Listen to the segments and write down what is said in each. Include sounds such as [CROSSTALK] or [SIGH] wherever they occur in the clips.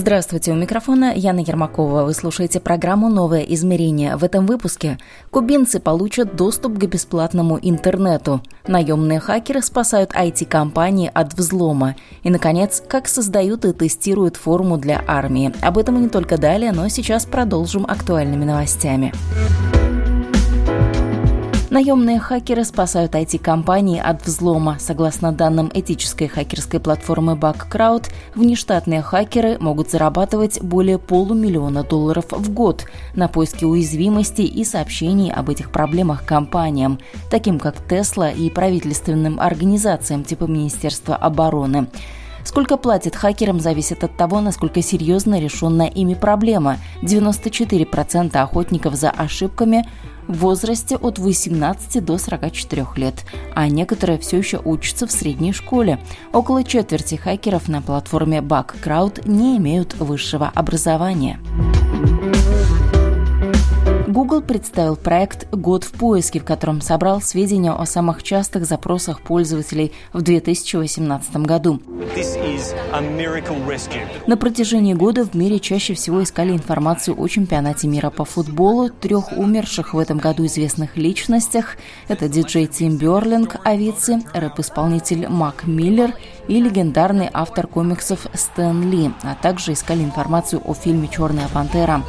Здравствуйте, у микрофона Яна Ермакова. Вы слушаете программу «Новое измерение». В этом выпуске кубинцы получат доступ к бесплатному интернету. Наемные хакеры спасают IT-компании от взлома. И, наконец, как создают и тестируют форму для армии. Об этом и не только далее, но сейчас продолжим актуальными новостями. Наемные хакеры спасают IT-компании от взлома. Согласно данным этической хакерской платформы BugCrowd, внештатные хакеры могут зарабатывать более полумиллиона долларов в год на поиске уязвимостей и сообщений об этих проблемах компаниям, таким как Tesla и правительственным организациям типа Министерства обороны. Сколько платят хакерам, зависит от того, насколько серьезно решенная ими проблема. 94% охотников за ошибками в возрасте от 18 до 44 лет, а некоторые все еще учатся в средней школе. Около четверти хакеров на платформе BugCrowd не имеют высшего образования. Google представил проект «Год в поиске», в котором собрал сведения о самых частых запросах пользователей в 2018 году. На протяжении года в мире чаще всего искали информацию о чемпионате мира по футболу, трех умерших в этом году известных личностях. Это диджей Тим Берлинг, Авици, рэп-исполнитель Мак Миллер и легендарный автор комиксов Стэн Ли, а также искали информацию о фильме «Черная пантера».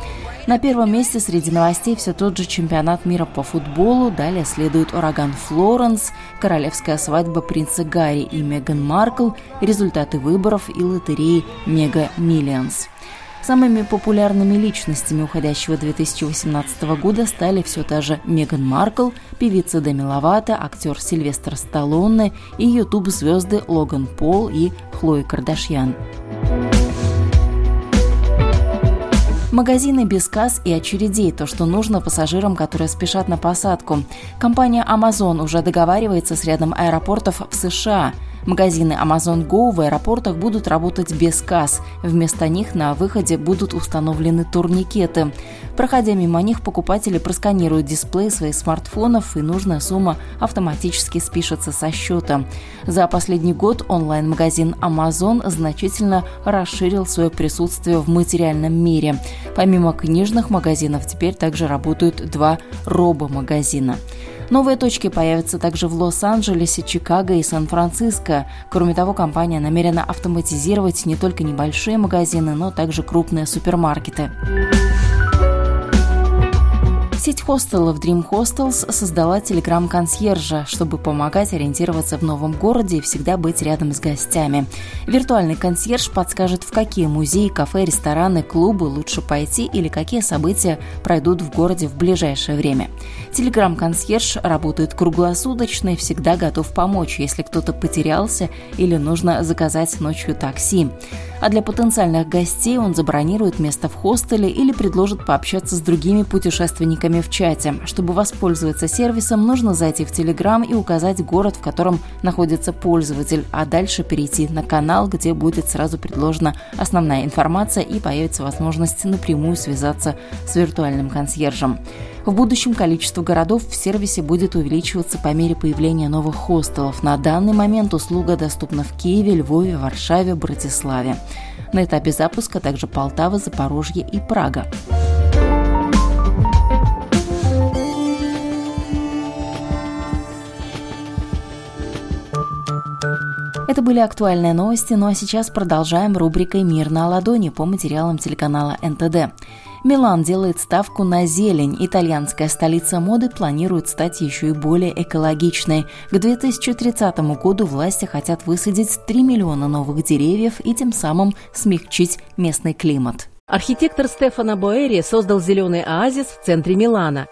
На первом месте среди новостей все тот же чемпионат мира по футболу, далее следует ураган Флоренс, королевская свадьба принца Гарри и Меган Маркл, результаты выборов и лотереи Мега Миллионс. Самыми популярными личностями уходящего 2018 года стали все та же Меган Маркл, певица Деми Ловато, актер Сильвестр Сталлоне и ютуб-звезды Логан Пол и Хлои Кардашьян. Магазины без касс и очередей – то, что нужно пассажирам, которые спешат на посадку. Компания Amazon уже договаривается с рядом аэропортов в США – Магазины Amazon Go в аэропортах будут работать без касс. Вместо них на выходе будут установлены турникеты. Проходя мимо них, покупатели просканируют дисплей своих смартфонов, и нужная сумма автоматически спишется со счета. За последний год онлайн-магазин Amazon значительно расширил свое присутствие в материальном мире. Помимо книжных магазинов, теперь также работают два робо-магазина. Новые точки появятся также в Лос-Анджелесе, Чикаго и Сан-Франциско. Кроме того, компания намерена автоматизировать не только небольшие магазины, но также крупные супермаркеты. Сеть хостелов Dream Hostels создала телеграм-консьержа, чтобы помогать ориентироваться в новом городе и всегда быть рядом с гостями. Виртуальный консьерж подскажет, в какие музеи, кафе, рестораны, клубы лучше пойти или какие события пройдут в городе в ближайшее время. Телеграм-консьерж работает круглосуточно и всегда готов помочь, если кто-то потерялся или нужно заказать ночью такси. А для потенциальных гостей он забронирует место в хостеле или предложит пообщаться с другими путешественниками ссылками в чате. Чтобы воспользоваться сервисом, нужно зайти в Telegram и указать город, в котором находится пользователь, а дальше перейти на канал, где будет сразу предложена основная информация и появится возможность напрямую связаться с виртуальным консьержем. В будущем количество городов в сервисе будет увеличиваться по мере появления новых хостелов. На данный момент услуга доступна в Киеве, Львове, Варшаве, Братиславе. На этапе запуска также Полтава, Запорожье и Прага. Это были актуальные новости, ну а сейчас продолжаем рубрикой «Мир на ладони» по материалам телеканала НТД. Милан делает ставку на зелень. Итальянская столица моды планирует стать еще и более экологичной. К 2030 году власти хотят высадить 3 миллиона новых деревьев и тем самым смягчить местный климат. Архитектор Стефано Боэри создал зеленый оазис в центре Милана.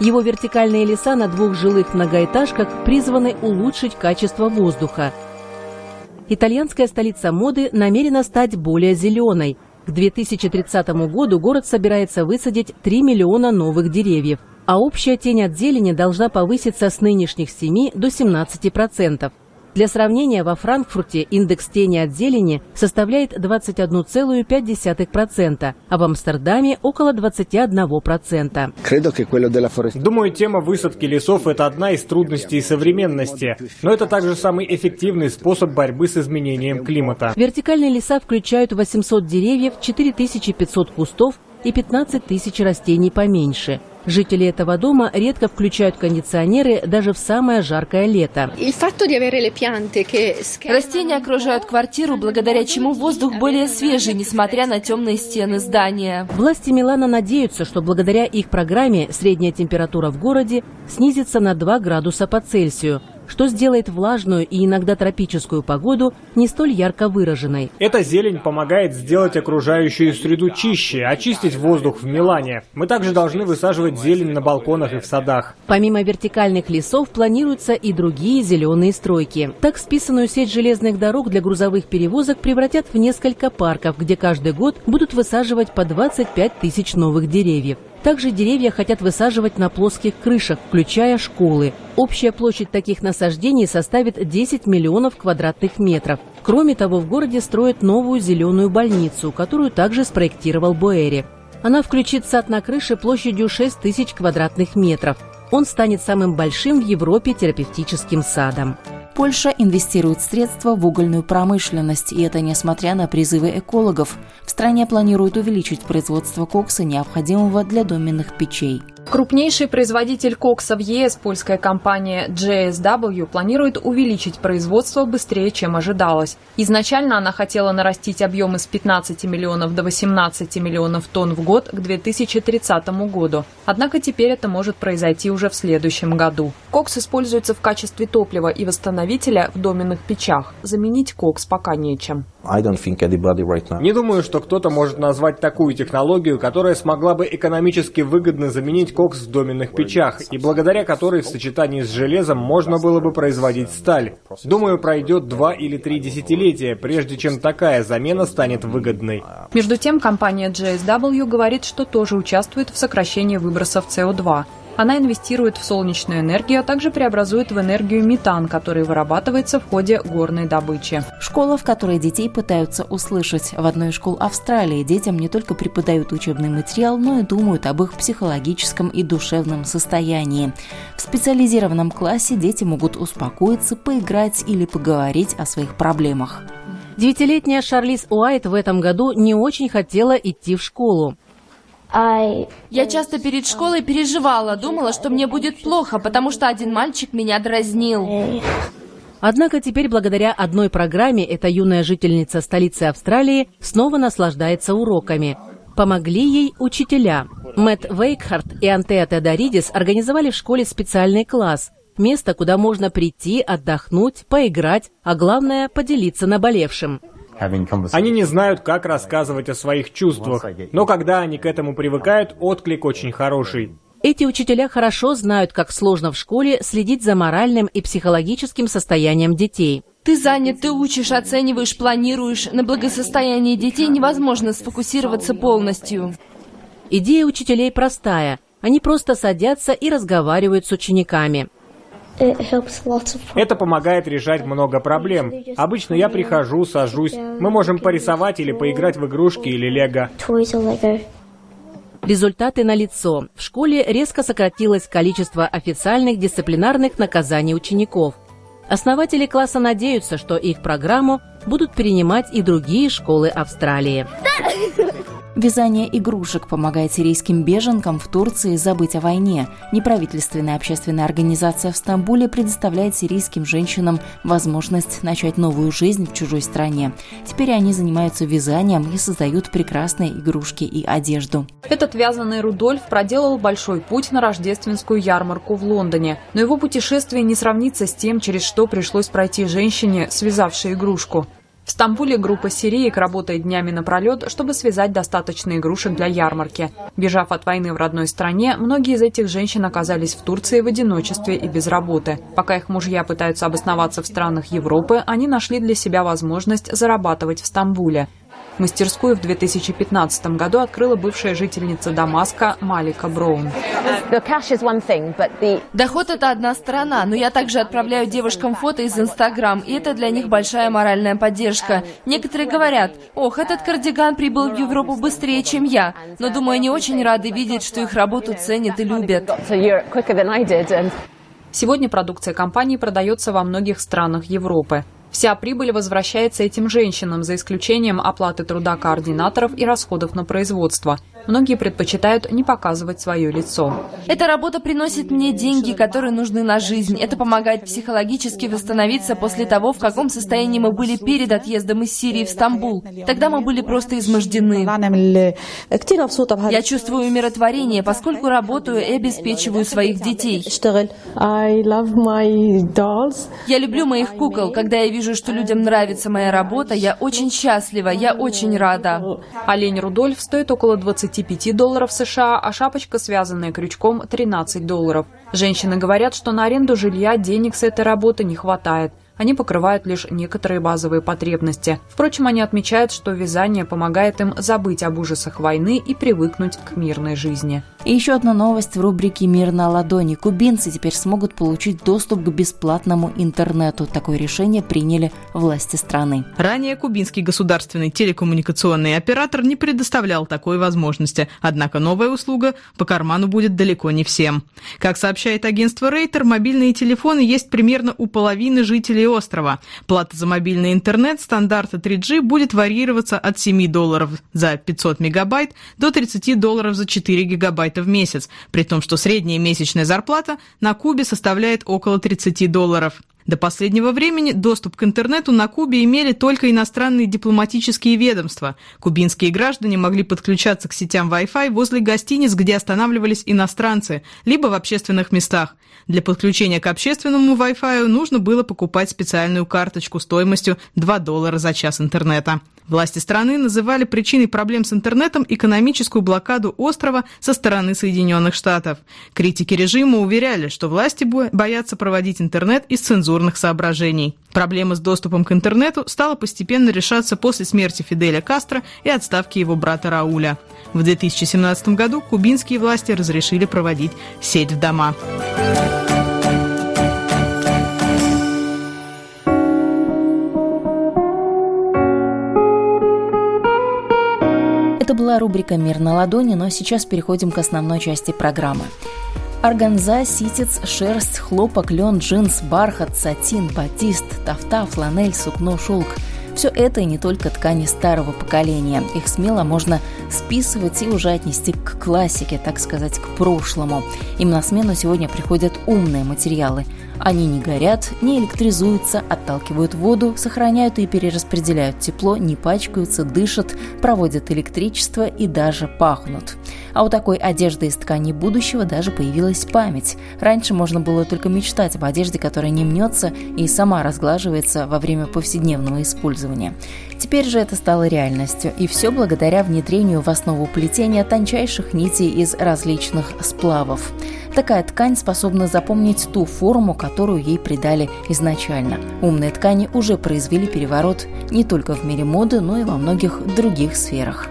Его вертикальные леса на двух жилых многоэтажках призваны улучшить качество воздуха – Итальянская столица моды намерена стать более зеленой. К 2030 году город собирается высадить 3 миллиона новых деревьев, а общая тень от зелени должна повыситься с нынешних 7 до 17%. Для сравнения, во Франкфурте индекс тени от зелени составляет 21,5%, а в Амстердаме около 21%. Думаю, тема высадки лесов – это одна из трудностей современности, но это также самый эффективный способ борьбы с изменением климата. Вертикальные леса включают 800 деревьев, 4500 кустов и 15 тысяч растений поменьше – Жители этого дома редко включают кондиционеры даже в самое жаркое лето. Растения окружают квартиру, благодаря чему воздух более свежий, несмотря на темные стены здания. Власти Милана надеются, что благодаря их программе средняя температура в городе снизится на 2 градуса по Цельсию, что сделает влажную и иногда тропическую погоду не столь ярко выраженной. Эта зелень помогает сделать окружающую среду чище, очистить воздух в Милане. Мы также должны высаживать зелень на балконах и в садах. Помимо вертикальных лесов планируются и другие зеленые стройки. Так списанную сеть железных дорог для грузовых перевозок превратят в несколько парков, где каждый год будут высаживать по 25 тысяч новых деревьев. Также деревья хотят высаживать на плоских крышах, включая школы. Общая площадь таких насаждений составит 10 миллионов квадратных метров. Кроме того, в городе строят новую зеленую больницу, которую также спроектировал Боэри. Она включит сад на крыше площадью 6 тысяч квадратных метров. Он станет самым большим в Европе терапевтическим садом. Польша инвестирует средства в угольную промышленность, и это несмотря на призывы экологов. В стране планируют увеличить производство кокса, необходимого для доменных печей. Крупнейший производитель кокса в ЕС, польская компания JSW, планирует увеличить производство быстрее, чем ожидалось. Изначально она хотела нарастить объемы с 15 миллионов до 18 миллионов тонн в год к 2030 году. Однако теперь это может произойти уже в следующем году. Кокс используется в качестве топлива и восстановителя в доменных печах. Заменить кокс пока нечем. Не думаю, что кто-то может назвать такую технологию, которая смогла бы экономически выгодно заменить кокс в доменных печах, и благодаря которой в сочетании с железом можно было бы производить сталь. Думаю, пройдет два или три десятилетия, прежде чем такая замена станет выгодной. Между тем, компания JSW говорит, что тоже участвует в сокращении выбросов СО2. Она инвестирует в солнечную энергию, а также преобразует в энергию метан, который вырабатывается в ходе горной добычи. Школа, в которой детей пытаются услышать. В одной из школ Австралии детям не только преподают учебный материал, но и думают об их психологическом и душевном состоянии. В специализированном классе дети могут успокоиться, поиграть или поговорить о своих проблемах. Девятилетняя Шарлиз Уайт в этом году не очень хотела идти в школу. Я часто перед школой переживала, думала, что мне будет плохо, потому что один мальчик меня дразнил. Однако теперь благодаря одной программе эта юная жительница столицы Австралии снова наслаждается уроками. Помогли ей учителя. Мэтт Вейкхарт и Антеа Теодоридис организовали в школе специальный класс. Место, куда можно прийти, отдохнуть, поиграть, а главное – поделиться наболевшим. Они не знают, как рассказывать о своих чувствах, но когда они к этому привыкают, отклик очень хороший. Эти учителя хорошо знают, как сложно в школе следить за моральным и психологическим состоянием детей. Ты занят, ты учишь, оцениваешь, планируешь. На благосостоянии детей невозможно сфокусироваться полностью. Идея учителей простая. Они просто садятся и разговаривают с учениками. Это помогает решать много проблем. Обычно я прихожу, сажусь, мы можем порисовать или поиграть в игрушки или лего. Результаты налицо. В школе резко сократилось количество официальных дисциплинарных наказаний учеников. Основатели класса надеются, что их программу будут перенимать и другие школы Австралии. [LAUGHS] Вязание игрушек помогает сирийским беженкам в Турции забыть о войне. Неправительственная общественная организация в Стамбуле предоставляет сирийским женщинам возможность начать новую жизнь в чужой стране. Теперь они занимаются вязанием и создают прекрасные игрушки и одежду. Этот вязаный Рудольф проделал большой путь на рождественскую ярмарку в Лондоне. Но его путешествие не сравнится с тем, через что пришлось пройти женщине, связавшей игрушку. В Стамбуле группа сиреек работает днями напролет, чтобы связать достаточно игрушек для ярмарки. Бежав от войны в родной стране, многие из этих женщин оказались в Турции в одиночестве и без работы. Пока их мужья пытаются обосноваться в странах Европы, они нашли для себя возможность зарабатывать в Стамбуле. Мастерскую в 2015 году открыла бывшая жительница Дамаска Малика Броун. Доход – это одна сторона, но я также отправляю девушкам фото из Инстаграм, и это для них большая моральная поддержка. Некоторые говорят, ох, этот кардиган прибыл в Европу быстрее, чем я, но, думаю, они очень рады видеть, что их работу ценят и любят. Сегодня продукция компании продается во многих странах Европы. Вся прибыль возвращается этим женщинам, за исключением оплаты труда координаторов и расходов на производство – Многие предпочитают не показывать свое лицо. Эта работа приносит мне деньги, которые нужны на жизнь. Это помогает психологически восстановиться после того, в каком состоянии мы были перед отъездом из Сирии в Стамбул. Тогда мы были просто измождены. Я чувствую умиротворение, поскольку работаю и обеспечиваю своих детей. Я люблю моих кукол. Когда я вижу, что людям нравится моя работа, я очень счастлива, я очень рада. Олень Рудольф стоит около 20 25 долларов США, а шапочка, связанная крючком, 13 долларов. Женщины говорят, что на аренду жилья денег с этой работы не хватает. Они покрывают лишь некоторые базовые потребности. Впрочем, они отмечают, что вязание помогает им забыть об ужасах войны и привыкнуть к мирной жизни. И еще одна новость в рубрике «Мир на ладони». Кубинцы теперь смогут получить доступ к бесплатному интернету. Такое решение приняли власти страны. Ранее кубинский государственный телекоммуникационный оператор не предоставлял такой возможности. Однако новая услуга по карману будет далеко не всем. Как сообщает агентство Рейтер, мобильные телефоны есть примерно у половины жителей острова. Плата за мобильный интернет стандарта 3G будет варьироваться от 7 долларов за 500 мегабайт до 30 долларов за 4 гигабайта гигабайта в месяц, при том, что средняя месячная зарплата на Кубе составляет около 30 долларов. До последнего времени доступ к интернету на Кубе имели только иностранные дипломатические ведомства. Кубинские граждане могли подключаться к сетям Wi-Fi возле гостиниц, где останавливались иностранцы, либо в общественных местах. Для подключения к общественному Wi-Fi нужно было покупать специальную карточку стоимостью 2 доллара за час интернета. Власти страны называли причиной проблем с интернетом экономическую блокаду острова со стороны Соединенных Штатов. Критики режима уверяли, что власти боятся проводить интернет из цензурных соображений. Проблема с доступом к интернету стала постепенно решаться после смерти Фиделя Кастро и отставки его брата Рауля. В 2017 году кубинские власти разрешили проводить сеть в дома. Это была рубрика «Мир на ладони», но сейчас переходим к основной части программы. Органза, ситец, шерсть, хлопок, лен, джинс, бархат, сатин, батист, тафта, фланель, сукно, шелк – все это и не только ткани старого поколения. Их смело можно списывать и уже отнести к классике, так сказать, к прошлому. Им на смену сегодня приходят умные материалы. Они не горят, не электризуются, отталкивают воду, сохраняют и перераспределяют тепло, не пачкаются, дышат, проводят электричество и даже пахнут. А у такой одежды из ткани будущего даже появилась память. Раньше можно было только мечтать об одежде, которая не мнется и сама разглаживается во время повседневного использования. Теперь же это стало реальностью, и все благодаря внедрению в основу плетения тончайших нитей из различных сплавов. Такая ткань способна запомнить ту форму, которую ей придали изначально. Умные ткани уже произвели переворот не только в мире моды, но и во многих других сферах.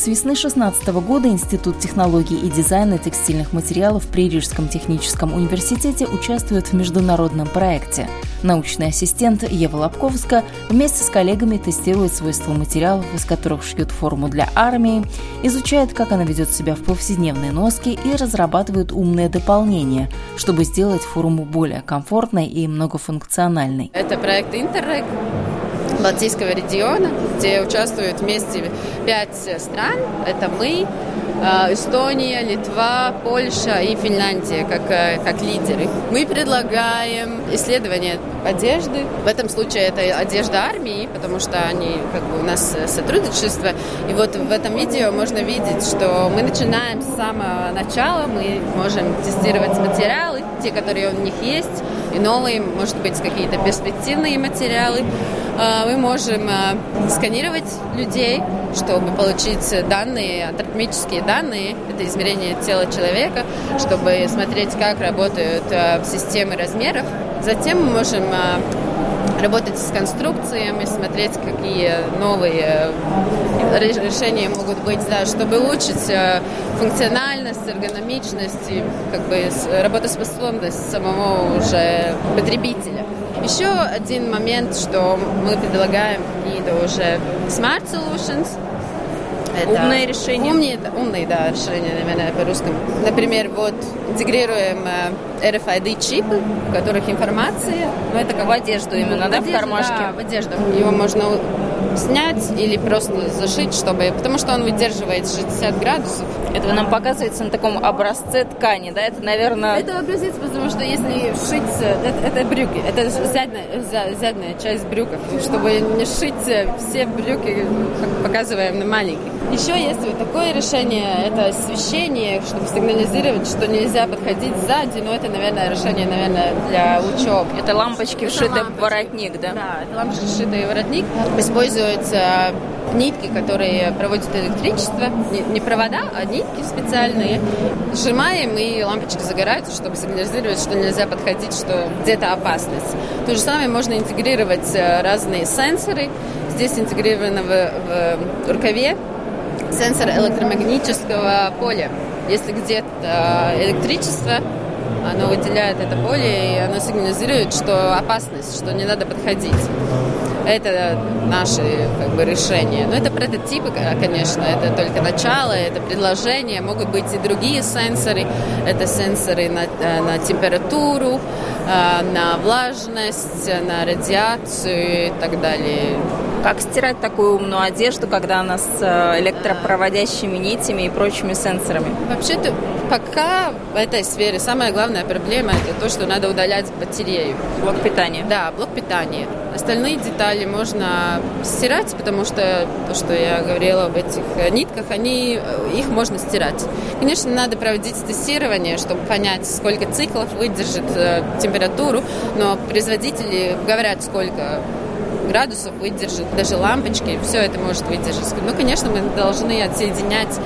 С весны 2016 года Институт технологий и дизайна текстильных материалов при Рижском техническом университете участвует в международном проекте. Научный ассистент Ева Лобковска вместе с коллегами тестирует свойства материалов, из которых шьют форму для армии, изучает, как она ведет себя в повседневной носке и разрабатывает умные дополнения, чтобы сделать форму более комфортной и многофункциональной. Это проект Интеррег, Балтийского региона, где участвуют вместе пять стран. Это мы, э, Эстония, Литва, Польша и Финляндия как, э, как лидеры. Мы предлагаем исследование одежды. В этом случае это одежда армии, потому что они как бы у нас сотрудничество. И вот в этом видео можно видеть, что мы начинаем с самого начала, мы можем тестировать материалы, те, которые у них есть, и новые, может быть, какие-то перспективные материалы. А, мы можем а, сканировать людей, чтобы получить данные, анатомические данные, это измерение тела человека, чтобы смотреть, как работают а, системы размеров. Затем мы можем работать с конструкциями, смотреть, какие новые решения могут быть, да, чтобы улучшить э, функциональность, эргономичность и как бы работоспособность самого уже потребителя. Еще один момент, что мы предлагаем какие-то уже smart solutions, это умные решения. Умные, умные, да, решения, наверное, по-русски. Например, вот интегрируем э, RFID-чипы, в которых информация. Ну, это как в одежду именно, в да, одежду, в кармашке? Да, в одежду. Его можно снять или просто зашить, чтобы... Потому что он выдерживает 60 градусов. Это вы нам показываете на таком образце ткани, да? Это, наверное... Это образец, потому что если шить... Это, это брюки. Это задняя, задняя часть брюков. Чтобы не шить все брюки, как показываем на маленьких. Еще есть вот такое решение. Это освещение, чтобы сигнализировать, что нельзя подходить сзади. Но это, наверное, решение, наверное, для учебы. Это лампочки, вшитые в воротник, да? Да, это лампочки, вшитые в воротник. Используя используются нитки, которые проводят электричество, не, провода, а нитки специальные. Сжимаем, и лампочки загораются, чтобы сигнализировать, что нельзя подходить, что где-то опасность. То же самое можно интегрировать э, разные сенсоры. Здесь интегрировано в, в рукаве сенсор электромагнитического поля. Если где-то электричество, оно выделяет это поле, и оно сигнализирует, что опасность, что не надо подходить. Это наши как бы, решения. Но это прототипы, конечно, это только начало, это предложение. Могут быть и другие сенсоры. Это сенсоры на, э, на температуру, э, на влажность, на радиацию и так далее. Как стирать такую умную одежду, когда она с э, электропроводящими нитями и прочими сенсорами? Вообще-то пока в этой сфере самая главная проблема это то, что надо удалять батарею. Блок питания. Да, блок питания. Остальные детали можно стирать, потому что то, что я говорила об этих нитках, они, э, их можно стирать. Конечно, надо проводить тестирование, чтобы понять, сколько циклов выдержит э, температуру, но производители говорят, сколько градусов выдержит, даже лампочки, все это может выдержать. Ну, конечно, мы должны отсоединять.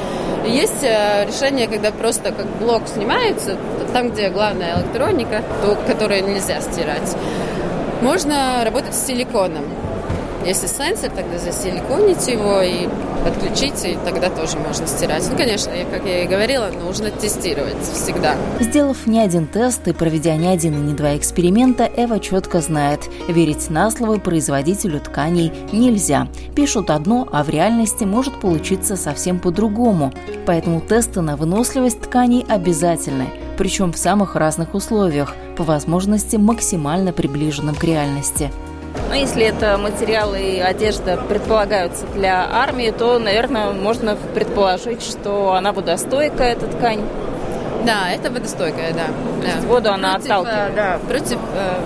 Есть э, решение, когда просто как блок снимается, там, где главная электроника, то, которую нельзя стирать. Можно работать с силиконом. Если сенсор, тогда засиликонить его и подключить, и тогда тоже можно стирать. Ну, конечно, как я и говорила, нужно тестировать всегда. Сделав не один тест и проведя не один и не два эксперимента, Эва четко знает, верить на слово производителю тканей нельзя. Пишут одно, а в реальности может получиться совсем по-другому. Поэтому тесты на выносливость тканей обязательны причем в самых разных условиях, по возможности максимально приближенным к реальности. Но если это материалы и одежда предполагаются для армии, то, наверное, можно предположить, что она водостойкая, эта ткань. Да, это водостойкая, да. да. Воду она против, отталкивает. Э, да, против э,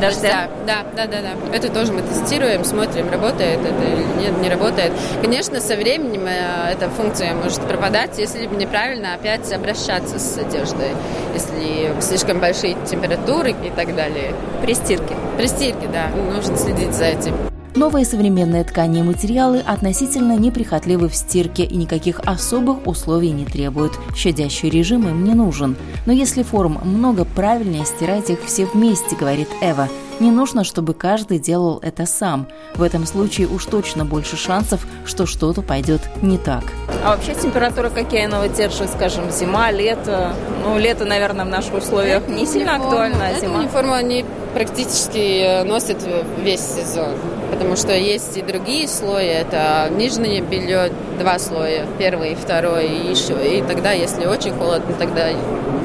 дождя. Да, да, да, да. Это тоже мы тестируем, смотрим, работает это или нет, не работает. Конечно, со временем э, эта функция может пропадать, если неправильно опять обращаться с одеждой, если слишком большие температуры и так далее. При стирке. При стирке, да. Нужно следить за этим. Новые современные ткани и материалы относительно неприхотливы в стирке и никаких особых условий не требуют. Щадящий режим им не нужен. Но если форм много, правильнее стирать их все вместе, говорит Эва. Не нужно, чтобы каждый делал это сам. В этом случае уж точно больше шансов, что что-то пойдет не так. А вообще температура какие она выдерживает, скажем, зима, лето? Ну, лето, наверное, в наших условиях не сильно актуально, а зима? Униформу они практически э, носят весь сезон, потому что есть и другие слои, это нижнее белье, два слоя, первый и второй, и еще, и тогда, если очень холодно, тогда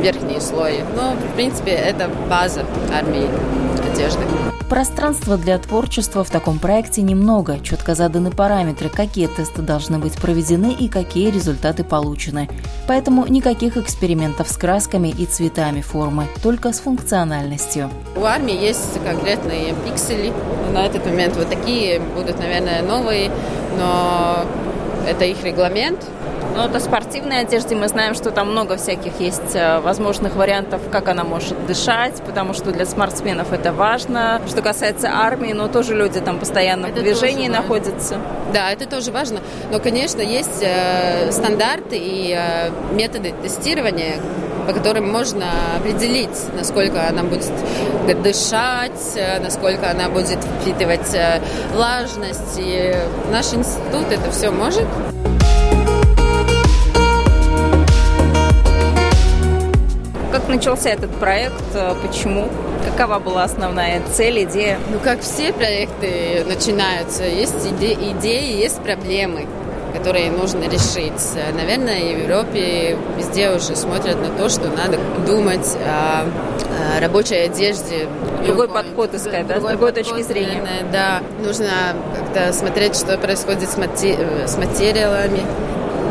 верхние слои. Но, в принципе, это база армии одежды. Пространства для творчества в таком проекте немного. Четко заданы параметры, какие тесты должны быть проведены и какие результаты получены. Поэтому никаких экспериментов с красками и цветами формы, только с функциональностью. У армии есть конкретные пиксели. На этот момент вот такие будут, наверное, новые, но это их регламент, но это спортивной одежде мы знаем, что там много всяких есть э, возможных вариантов, как она может дышать, потому что для спортсменов это важно. Что касается армии, но тоже люди там постоянно это в движении находятся. Да, это тоже важно. Но, конечно, есть э, стандарты и э, методы тестирования, по которым можно определить, насколько она будет дышать, насколько она будет впитывать влажность. И наш институт это все может. Как начался этот проект? Почему? Какова была основная цель, идея? Ну, как все проекты начинаются, есть иде- идеи, есть проблемы которые нужно решить. Наверное, в Европе везде уже смотрят на то, что надо думать о, о рабочей одежде. Другой подход искать, да, с другой точки зрения. Да, нужно как-то смотреть, что происходит с, мати- с материалами.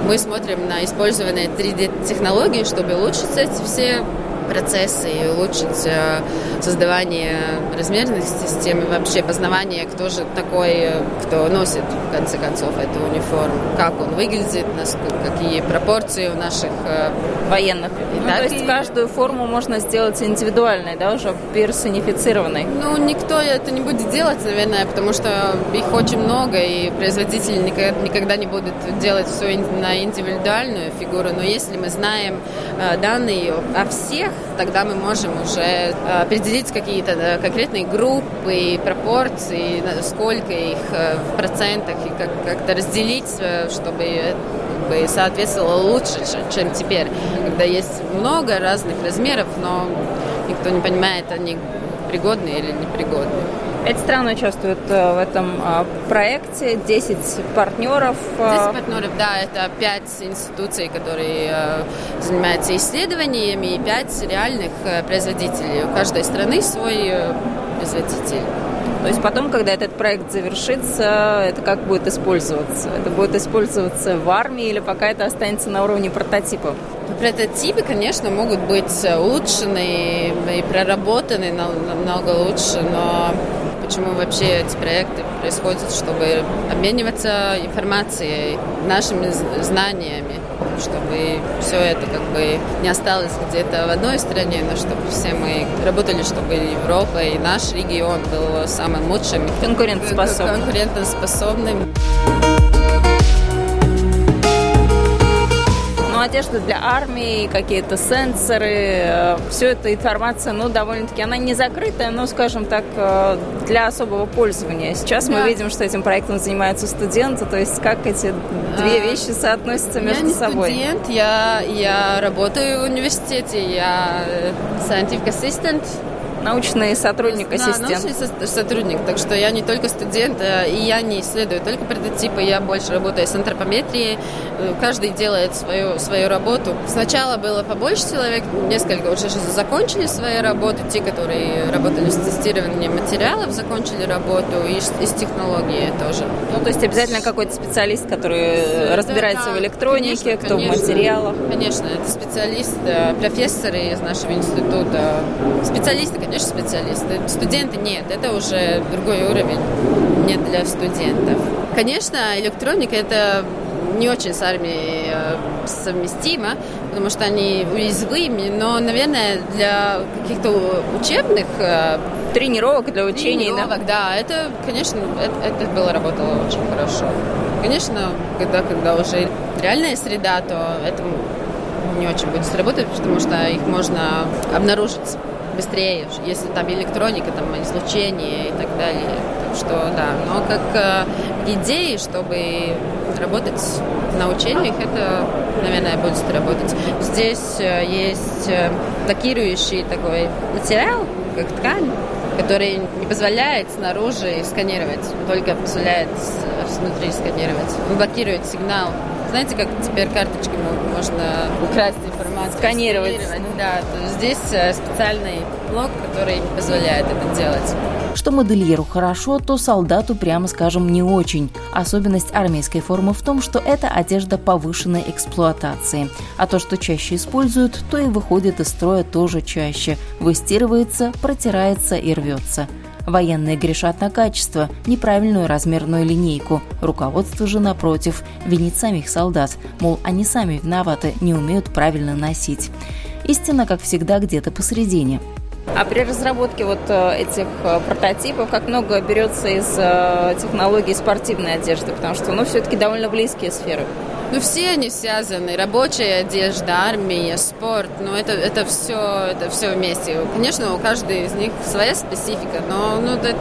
Мы смотрим на использованные 3D-технологии, чтобы улучшить эти все процессы и улучшить э, создавание размерных систем и вообще познавание, кто же такой, кто носит, в конце концов, эту униформу, как он выглядит, какие пропорции у наших э, военных. Ну, то есть каждую форму можно сделать индивидуальной, да, уже персонифицированной? Ну, никто это не будет делать, наверное, потому что их очень много, и производители никогда не будут делать все на индивидуальную фигуру. Но если мы знаем э, данные о всех, тогда мы можем уже э, определить какие-то конкретные группы и пропорции, сколько их э, в процентах, и как- как-то разделить, э, чтобы бы соответствовало лучше, чем теперь, когда есть много разных размеров, но никто не понимает, они пригодные или непригодные. Пять стран участвуют в этом проекте, 10 партнеров. 10 партнеров, да, это пять институций, которые занимаются исследованиями, и пять реальных производителей. У каждой страны свой производитель. То есть потом, когда этот проект завершится, это как будет использоваться? Это будет использоваться в армии или пока это останется на уровне прототипов? Прототипы, конечно, могут быть улучшены и проработаны намного лучше, но почему вообще эти проекты происходят, чтобы обмениваться информацией, нашими знаниями, чтобы все это как бы не осталось где-то в одной стране, но чтобы все мы работали, чтобы Европа и наш регион был самым лучшим. Конкурентоспособным. Конкурентоспособным. Одежда для армии, какие-то сенсоры, все эта информация, ну, довольно-таки, она не закрытая, но, скажем так, для особого пользования. Сейчас да. мы видим, что этим проектом занимаются студенты, то есть как эти две а, вещи соотносятся между я не собой? студент, я, я работаю в университете, я scientific assistant, научный сотрудник, да, ассистент. научный сотрудник. Так что я не только студент, и я не исследую только прототипы, я больше работаю с антропометрией. Каждый делает свою, свою работу. Сначала было побольше человек, несколько уже закончили свои работы. Те, которые работали с тестированием материалов, закончили работу, и из технологии тоже. Ну, то есть обязательно какой-то специалист, который да, разбирается да, в электронике, конечно, кто конечно, в материалах. Конечно, это специалист, профессоры из нашего института, специалисты, конечно, специалисты. Студенты нет, это уже другой уровень, не для студентов. Конечно, электроника это не очень с армией совместимо, потому что они уязвимы, но, наверное, для каких-то учебных тренировок для учений, тренировок, да? да, это, конечно, это, это было работало очень хорошо. Конечно, когда, когда уже реальная среда, то это не очень будет работать, потому что их можно обнаружить быстрее, если там электроника, там излучение и так далее. Так что да, но как э, идеи, чтобы работать на учениях, это, наверное, будет работать. Здесь э, есть э, блокирующий такой материал, как ткань, который не позволяет снаружи сканировать, только позволяет внутри сканировать. Он блокирует сигнал знаете, как теперь карточками можно украсть информацию? Сканировать. сканировать да, то здесь э, специальный блок, который позволяет это делать. Что модельеру хорошо, то солдату, прямо скажем, не очень. Особенность армейской формы в том, что это одежда повышенной эксплуатации. А то, что чаще используют, то и выходит из строя тоже чаще. Выстирывается, протирается и рвется. Военные грешат на качество, неправильную размерную линейку. Руководство же, напротив, винит самих солдат, мол, они сами виноваты, не умеют правильно носить. Истина, как всегда, где-то посередине. А при разработке вот э, этих э, прототипов как много берется из э, технологий спортивной одежды? Потому что, ну, все-таки довольно близкие сферы. Ну, все они связаны. Рабочая одежда, армия, спорт. Ну, это, это все, это все вместе. Конечно, у каждой из них своя специфика, но ну, это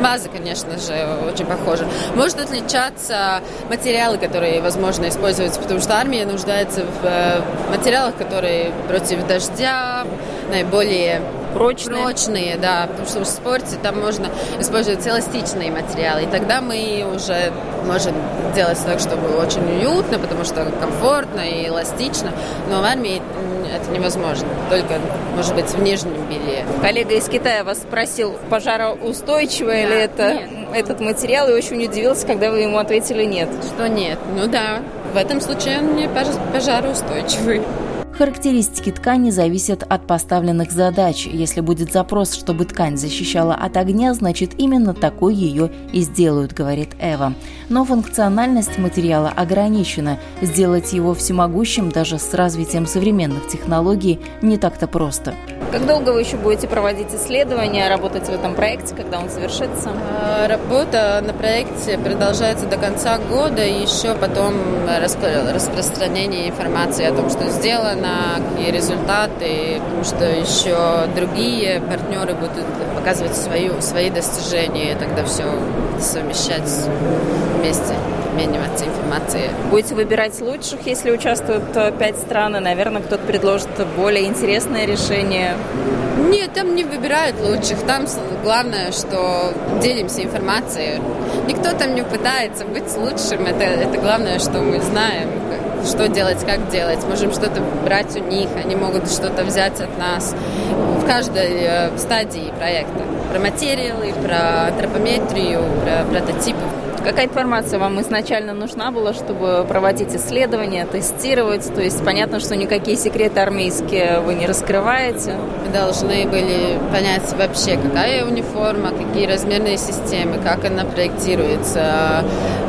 база, конечно же, очень похожа. Может отличаться материалы, которые, возможно, используются, потому что армия нуждается в материалах, которые против дождя, наиболее прочные. Прочные, да, потому что в спорте там можно использовать эластичные материалы, и тогда мы уже можем делать так, чтобы очень уютно, потому что комфортно и эластично, но в армии это невозможно, только, может быть, в нижнем белье. Коллега из Китая вас спросил, пожароустойчивый да, ли это, нет. этот материал, и очень удивился, когда вы ему ответили нет. Что нет? Ну да, в этом случае он не пожароустойчивый. Характеристики ткани зависят от поставленных задач. Если будет запрос, чтобы ткань защищала от огня, значит именно такой ее и сделают, говорит Эва. Но функциональность материала ограничена. Сделать его всемогущим даже с развитием современных технологий не так-то просто. Как долго вы еще будете проводить исследования, работать в этом проекте, когда он завершится? А, работа на проекте продолжается до конца года, и еще потом распространение информации о том, что сделано, какие результаты, потому что еще другие партнеры будут показывать свою, свои достижения, тогда все совмещать вместе обмениваться информацией. Будете выбирать лучших, если участвуют э, пять стран, и, наверное, кто-то предложит более интересное решение? Нет, там не выбирают лучших. Там главное, что делимся информацией. Никто там не пытается быть лучшим. Это, это главное, что мы знаем, что делать, как делать. Можем что-то брать у них, они могут что-то взять от нас в каждой э, стадии проекта. Про материалы, про антропометрию, про прототипы. Какая информация вам изначально нужна была, чтобы проводить исследования, тестировать? То есть понятно, что никакие секреты армейские вы не раскрываете. Мы должны были понять вообще, какая униформа, какие размерные системы, как она проектируется,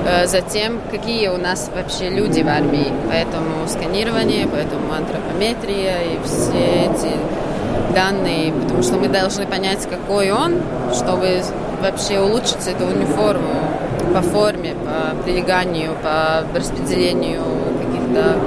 э, затем какие у нас вообще люди в армии. Поэтому сканирование, поэтому антропометрия и все эти данные, потому что мы должны понять, какой он, чтобы вообще улучшить эту униформу по форме, по прилеганию, по распределению каких-то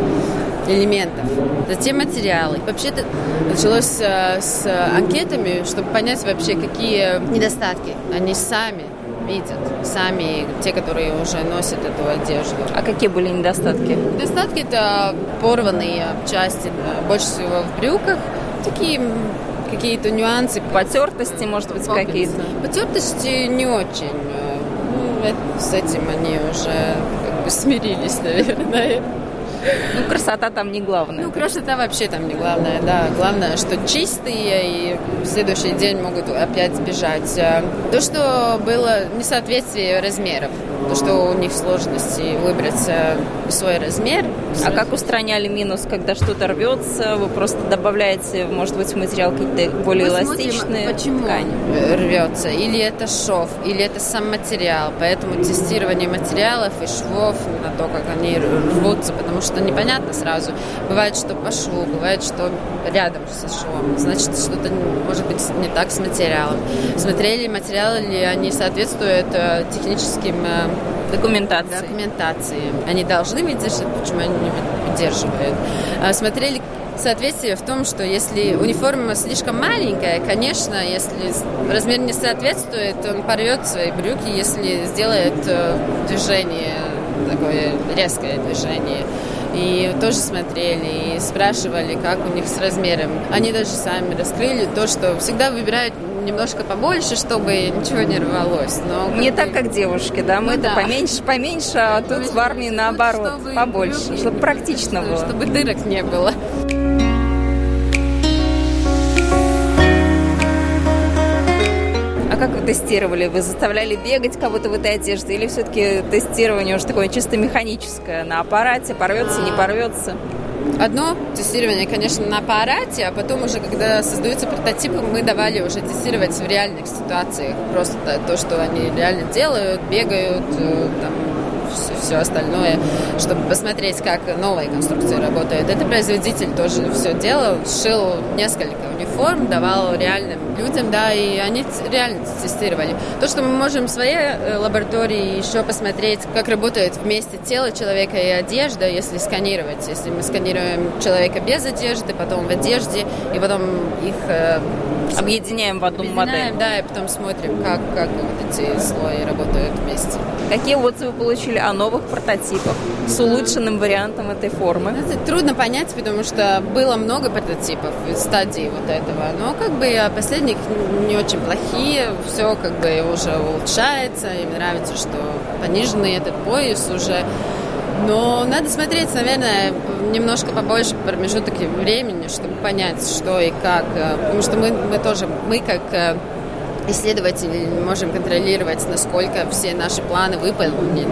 элементов. Затем материалы. Вообще-то началось э, с анкетами, чтобы понять вообще, какие недостатки они сами видят, сами те, которые уже носят эту одежду. А какие были недостатки? Недостатки – это порванные части, больше всего в брюках, такие какие-то нюансы. Потертости, может быть, какие-то? Потертости не очень. С этим они уже как бы смирились, наверное. Ну, красота там не главное. Ну, красота вообще там не главное, да. Главное, что чистые и в следующий день могут опять сбежать. То, что было несоответствие размеров то, что у них сложности выбрать свой размер. А как устраняли минус, когда что-то рвется? Вы просто добавляете, может быть, в материал какие-то более Мы эластичные смотрим, почему ткани? рвется? Или это шов, или это сам материал. Поэтому тестирование материалов и швов на то, как они рвутся, потому что непонятно сразу. Бывает, что по шву, бывает, что рядом со швом. Значит, что-то может быть не так с материалом. Смотрели материалы ли они соответствуют э, техническим э, Документации. Документации. Они должны выдержать, почему они не выдерживают. А, смотрели соответствие в том, что если униформа слишком маленькая, конечно, если размер не соответствует, он порвет свои брюки, если сделает э, движение, такое резкое движение. И тоже смотрели и спрашивали, как у них с размером. Они даже сами раскрыли то, что всегда выбирают немножко побольше, чтобы ничего не рвалось. Но не так, как девушки, да? Мы-то ну, да. поменьше, поменьше, а тут в армии наоборот, чтобы побольше, чтобы практично было. Чтобы дырок не было. Как вы тестировали? Вы заставляли бегать кого-то в этой одежде или все-таки тестирование уже такое чисто механическое на аппарате, порвется, не порвется? Одно тестирование, конечно, на аппарате, а потом уже, когда создаются прототипы, мы давали уже тестировать в реальных ситуациях. Просто то, что они реально делают, бегают, э, там, все, остальное, чтобы посмотреть, как новая конструкция работает. Это производитель тоже все делал, шил несколько униформ, давал реальным людям, да, и они реально тестировали. То, что мы можем в своей э, лаборатории еще посмотреть, как работает вместе тело человека и одежда, если сканировать. Если мы сканируем человека без одежды, потом в одежде, и потом их э, объединяем в одну модель. Да, и потом смотрим, как, как вот эти слои работают вместе. Какие отзывы получили о новых прототипах с улучшенным вариантом этой формы? Это трудно понять, потому что было много прототипов в стадии вот этого, но как бы последних не очень плохие, все как бы уже улучшается, и мне нравится, что пониженный этот пояс уже но надо смотреть, наверное, немножко побольше промежуток времени, чтобы понять, что и как. Э, потому что мы, мы тоже, мы как э, исследователи можем контролировать, насколько все наши планы выполнены,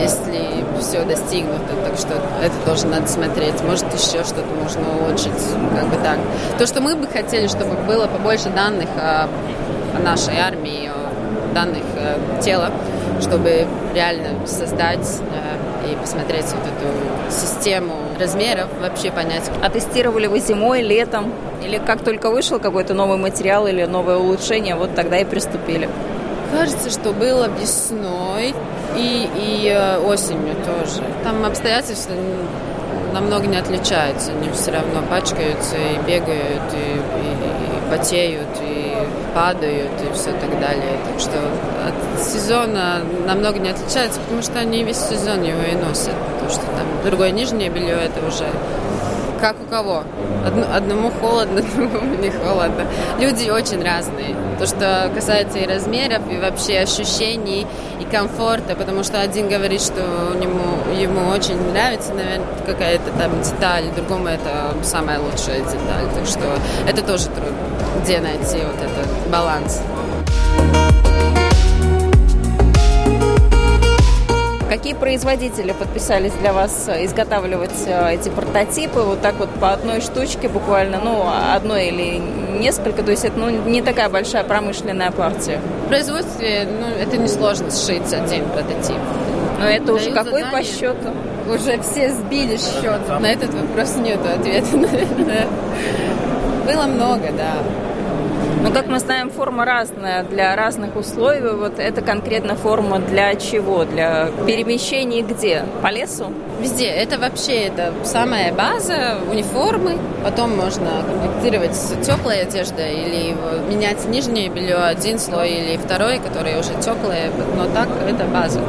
если все достигнуто. Так что это тоже надо смотреть. Может, еще что-то можно улучшить, как бы так. То, что мы бы хотели, чтобы было побольше данных о, о нашей армии, данных э, тела, чтобы реально создать и посмотреть вот эту систему размеров, вообще понять. А тестировали вы зимой, летом? Или как только вышел какой-то новый материал или новое улучшение, вот тогда и приступили? Кажется, что было весной и, и э, осенью тоже. Там обстоятельства намного не отличаются. Они все равно пачкаются и бегают, и, и, и потеют, падают, и все так далее. Так что от сезона намного не отличается, потому что они весь сезон его и носят. Потому что там другое нижнее белье это уже как у кого. Одну, одному холодно, [LAUGHS] другому не холодно. Люди очень разные. То, что касается и размеров, и вообще ощущений, и комфорта, потому что один говорит, что ему, ему очень нравится, наверное, какая-то там деталь, другому это самая лучшая деталь. Так что это тоже трудно, где найти вот этот баланс. Какие производители подписались для вас э, изготавливать э, эти прототипы вот так вот по одной штучке буквально, ну, одной или несколько, то есть это ну, не такая большая промышленная партия? В производстве, ну, это несложно сшить один прототип. Но это Дают уже какой задание. по счету? Уже все сбили счет. На этот вопрос нет ответа, [LAUGHS] наверное. Было много, да. Но, как мы знаем, форма разная для разных условий. Вот это конкретно форма для чего? Для перемещений где? По лесу? Везде. Это вообще это самая база униформы. Потом можно комплектировать с теплой одеждой или менять нижнее белье один слой или второй, который уже теплое. Но так это база.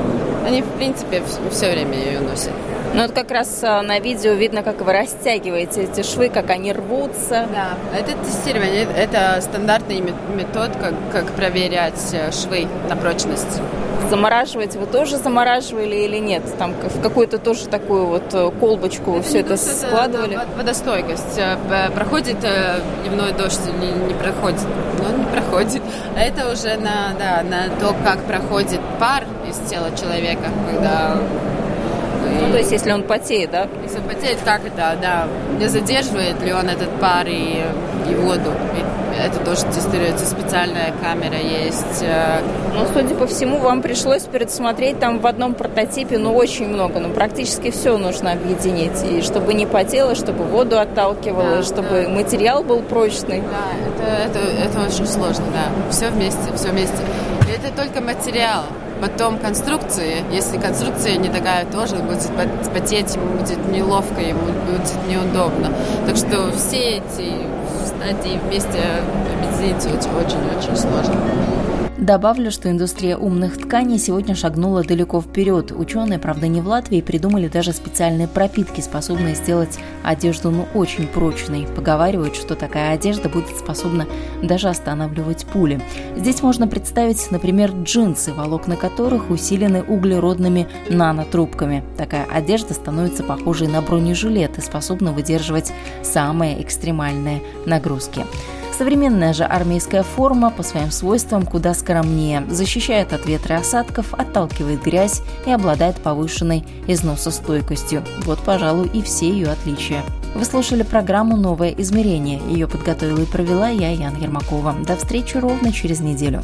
Они, в принципе, все время ее носят. Ну, вот как раз а, на видео видно, как вы растягиваете эти швы, как они рвутся. Да, это тестирование, это стандартный метод, как, как проверять э, швы на прочность. Замораживать вы тоже замораживали или нет? Там в какую-то тоже такую вот э, колбочку вы все это складывали? Это водостойкость. Э, проходит дневной дождь или не проходит? Ну, не проходит. А это уже на, да, на то, как проходит пар из тела человека, когда ну, то есть, если он потеет, да? Если он потеет, как это, да, не задерживает ли он этот пар и, и воду. И это тоже тестируется, специальная камера есть. Э. Ну, судя по всему, вам пришлось пересмотреть там в одном прототипе, ну, очень много, ну, практически все нужно объединить. И чтобы не потело, чтобы воду отталкивало, да, чтобы да. материал был прочный. Да, это, это, это очень сложно, да. Все вместе, все вместе. И это только материал. Потом конструкции, если конструкция не такая, тоже будет потеть, ему будет неловко, ему будет неудобно. Так что все эти стадии вместе объединить очень-очень сложно. Добавлю, что индустрия умных тканей сегодня шагнула далеко вперед. Ученые, правда, не в Латвии, придумали даже специальные пропитки, способные сделать одежду ну очень прочной. Поговаривают, что такая одежда будет способна даже останавливать пули. Здесь можно представить, например, джинсы, волокна которых усилены углеродными нанотрубками. Такая одежда становится похожей на бронежилет и способна выдерживать самые экстремальные нагрузки. Современная же армейская форма по своим свойствам куда скромнее, защищает от ветра и осадков, отталкивает грязь и обладает повышенной износостойкостью. Вот, пожалуй, и все ее отличия. Вы слушали программу «Новое измерение». Ее подготовила и провела я, Ян Ермакова. До встречи ровно через неделю.